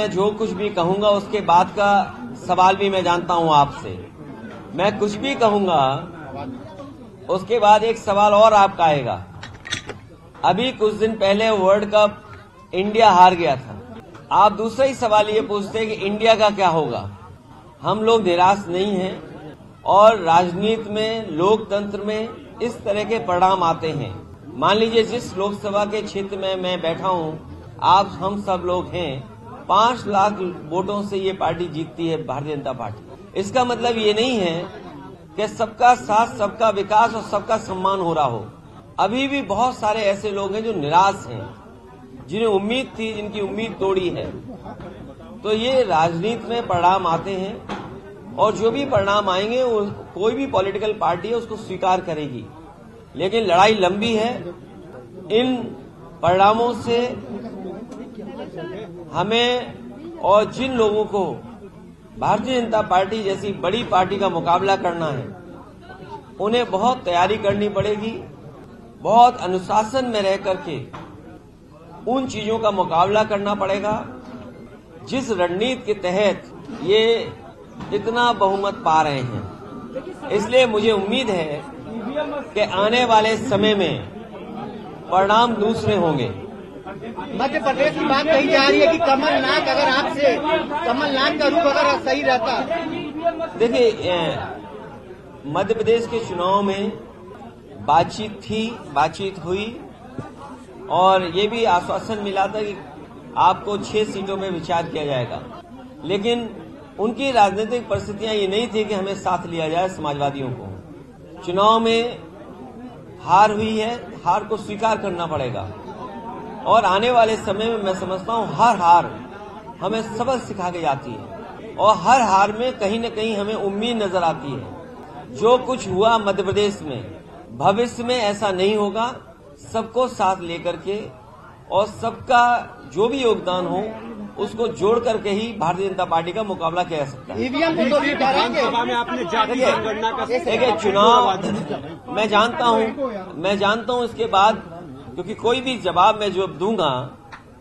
मैं जो कुछ भी कहूँगा, उसके बाद का सवाल भी मैं जानता हूँ आपसे। मैं कुछ भी कहूँगा, उसके बाद एक सवाल और आपका आएगा। अभी कुछ दिन पहले वर्ल्ड कप इंडिया हार गया था। आप दूसरा ही सवाल ये पूछते हैं कि इंडिया का क्या होगा? हम लोग निराश नहीं हैं और राजनीति में, लोकतंत्र में इस तरह के परिणाम आते हैं। मान लीजिए, जिस लोकसभा के क्षेत्र में मैं बैठा हूँ, आप हम सब लोग हैं पाँच लाख वोटों से ये पार्टी जीतती है भारतीय जनता पार्टी। इसका मतलब ये नहीं है कि सबका साथ, सबका विकास और सबका सम्मान हो रहा हो। अभी भी बहुत सारे ऐसे लोग हैं जो निराश हैं, जिन्हें उम्मीद थी, जिनकी उम्मीद तोड़ी है। तो ये राजनीति में परिणाम आते हैं और जो भी परिणाम आएँगे, वो कोई भी पॉलिटिकल पार्टी है, उसको स्वीकार करेगी। लेकिन लड़ाई लंबी है। इन परिणामों से हमें और जिन लोगों को भारतीय जनता पार्टी जैसी बड़ी पार्टी का मुकाबला करना है, उन्हें बहुत तैयारी करनी पड़ेगी, बहुत अनुशासन में रह करके उन चीज़ों का मुकाबला करना पड़ेगा, जिस रणनीति के तहत ये इतना बहुमत पा रहे हैं। इसलिए मुझे उम्मीद है कि आने वाले समय में परिणाम दूसरे होंगे। मध्य प्रदेश की बात कही जा रही है कि कमलनाथ, अगर आपसे कमलनाथ का रूप अगर सही रहता। देखिए मध्य प्रदेश के चुनाव में बातचीत थी, बातचीत हुई, और ये भी आश्वासन मिला था कि आपको छह सीटों में विचार किया जाएगा। लेकिन उनकी राजनीतिक परिस्थितियाँ ये नहीं थी कि हमें साथ लिया जाए समाजवादियों को। चुनाव में हार हुई है, हार को स्वीकार करना पड़ेगा। और आने वाले समय में मैं समझता हूँ हर हार हमें सबक सिखा के जाती है। और हर हार में कहीं न कहीं हमें उम्मीद नज़र आती है। जो कुछ हुआ मध्य प्रदेश में भविष्य में ऐसा नहीं होगा। सबको साथ लेकर के और सबका जो भी योगदान हो उसको जोड़ करके ही भारतीय जनता पार्टी का मुकाबला किया जा सकता है। ईवीएम को तो विधानसभा में आपने जाति जनगणना का देखिए चुनाव मैं जानता हूँ मैं जानता हूँ इसके बाद क्योंकि कोई भी जवाब मैं जो दूँगा,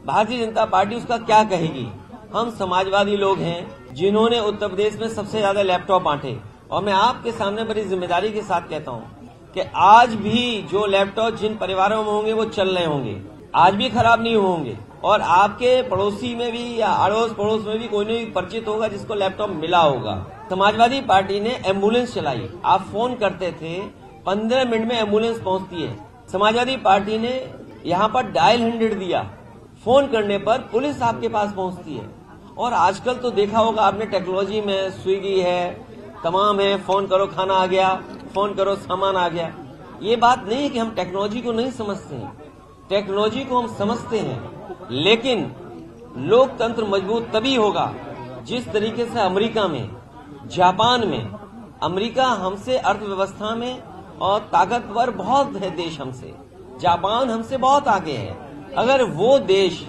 भारतीय जनता पार्टी उसका क्या कहेगी? हम समाजवादी लोग हैं, जिन्होंने उत्तर प्रदेश में सबसे ज़्यादा लैपटॉप बांटे। और मैं आपके सामने बड़ी ज़िम्मेदारी के साथ कहता हूँ कि आज भी जो लैपटॉप जिन परिवारों में होंगे, वो चल रहे होंगे। आज भी खराब नहीं होंगे। और आपके पड़ोसी में भी या अड़ोस पड़ोस में भी कोई नहीं परिचित होगा जिसको लैपटॉप मिला होगा। समाजवादी पार्टी ने एंबुलेंस चलाई। आप फ़ोन करते थे, पंद्रह मिनट में एंबुलेंस पहुँचती है। समाजवादी पार्टी ने यहाँ पर डायल हंड्रेड दिया। फ़ोन करने पर पुलिस आपके पास पहुँचती है। और आजकल तो देखा होगा आपने टेक्नोलॉजी में स्विगी है, तमाम है फ़ोन करो, खाना आ गया फ़ोन करो, सामान आ गया। ये बात नहीं है कि हम टेक्नोलॉजी को नहीं समझते हैं। टेक्नोलॉजी को हम समझते हैं, लेकिन लोकतंत्र मज़बूत तभी होगा जिस तरीके से अमेरिका में, जापान में, अमेरिका हमसे अर्थव्यवस्था में और ताकतवर बहुत है देश हमसे। जापान हमसे बहुत आगे है। अगर वो देश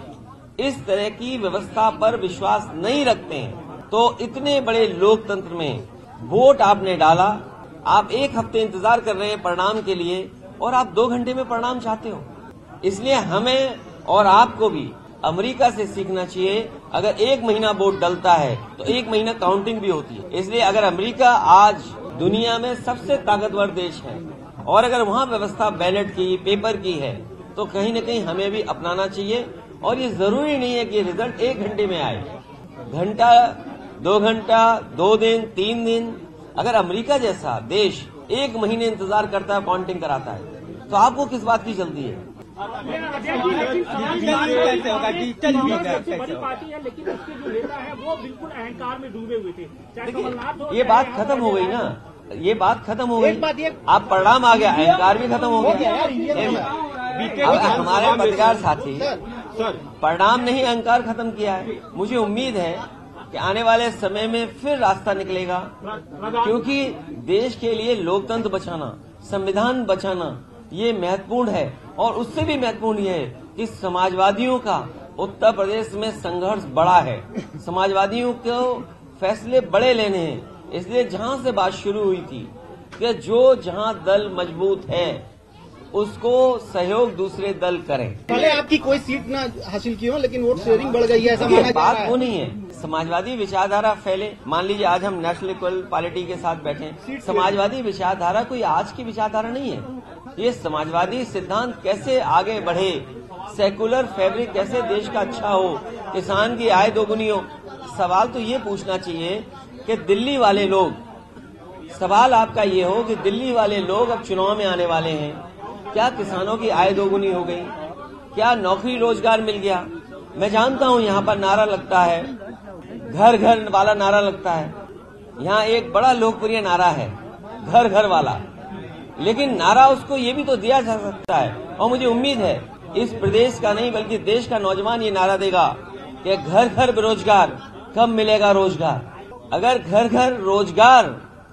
इस तरह की व्यवस्था पर विश्वास नहीं रखते हैं तो इतने बड़े लोकतंत्र में वोट आपने डाला, आप एक हफ़्ते इंतज़ार कर रहे हैं परिणाम के लिए, और आप दो घंटे में परिणाम चाहते हो। इसलिए हमें और आपको भी अमेरिका से सीखना चाहिए। अगर एक महीना वोट डलता है तो एक महीना काउंटिंग भी होती है। इसलिए अगर अमेरिका आज दुनिया में सबसे ताकतवर देश है। और अगर वहाँ व्यवस्था बैलेट की, पेपर की है तो कहीं न कहीं हमें भी अपनाना चाहिए। और ये ज़रूरी नहीं है कि रिज़ल्ट एक घंटे में आए। घंटा, दो घंटा, दो दिन, तीन दिन। अगर अमेरिका जैसा देश एक महीने इंतज़ार करता है काउंटिंग कराता है तो आपको किस बात की जल्दी है? बड़ी पार्टी है लेकिन उसके जो नेता है वो बिल्कुल अहंकार में डूबे हुए थे। चाहे कमलनाथ ये बात खत्म हो गई ना। ये बात खत्म हो गई। आप परिणाम आ गया अहंकार भी खत्म हो गया। अब हमारे पत्रकार साथी सर परिणाम नहीं अहंकार खत्म किया है। मुझे उम्मीद है कि आने वाले समय में फिर रास्ता निकलेगा। क्योंकि देश के लिए लोकतंत्र बचाना संविधान बचाना ये महत्वपूर्ण है और उससे भी महत्वपूर्ण ये है कि समाजवादियों का उत्तर प्रदेश में संघर्ष बड़ा है। समाजवादियों को फैसले बड़े लेने हैं। इसलिए जहाँ से बात शुरू हुई थी कि जो जहाँ दल मज़बूत है उसको सहयोग दूसरे दल करें। पहले आपकी कोई सीट ना हासिल की हो लेकिन वोट शेयरिंग बढ़ गई है ऐसा माना बात वो नहीं है। समाजवादी विचारधारा फैले। मान लीजिए आज हम नेशनल इक्वल पार्टी के साथ बैठे समाजवादी विचारधारा कोई आज की विचारधारा नहीं है। ये समाजवादी सिद्धांत कैसे आगे बढ़े? सेकुलर फैब्रिक कैसे देश का अच्छा हो? किसान की आय दोगुनी हो? सवाल तो ये पूछना चाहिए कि दिल्ली वाले लोग, सवाल आपका ये हो कि दिल्ली वाले लोग अब चुनाव में आने वाले हैं। क्या किसानों की आय दोगुनी हो गई? क्या नौकरी रोज़गार मिल गया? मैं जानता हूँ यहाँ पर नारा लगता है। घर घर वाला नारा लगता है। यहाँ एक बड़ा लोकप्रिय नारा है घर घर वाला। लेकिन नारा उसको ये भी तो दिया जा सकता है। और मुझे उम्मीद है, इस प्रदेश का नहीं, बल्कि देश का नौजवान ये नारा देगा कि घर घर बेरोजगार, कब मिलेगा रोज़गार? अगर घर घर रोज़गार,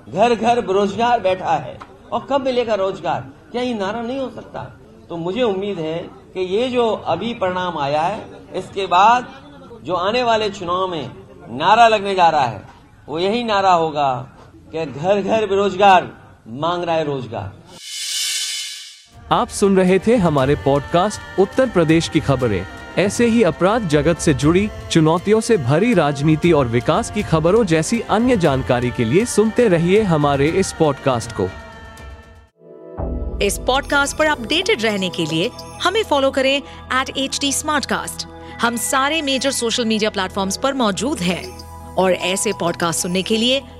घर घर बेरोजगार बैठा है, और कब मिलेगा रोज़गार? क्या ये नारा नहीं हो सकता? तो मुझे उम्मीद है कि ये जो अभी परिणाम आया है, इसके बाद जो आने वाले चुनाव में नारा लगने जा रहा है, वो यही नारा होगा कि घर घर बेरोजगार मांग रहा है रोज़गार। आप सुन रहे थे हमारे पॉडकास्ट उत्तर प्रदेश की खबरें। ऐसे ही अपराध जगत से जुड़ी चुनौतियों से भरी राजनीति और विकास की खबरों जैसी अन्य जानकारी के लिए सुनते रहिए हमारे इस पॉडकास्ट को। इस पॉडकास्ट पर अपडेटेड रहने के लिए हमें फॉलो करें एट एच डी हम सारे मेजर सोशल मीडिया प्लेटफॉर्म्स पर मौजूद हैं। और ऐसे पॉडकास्ट सुनने के लिए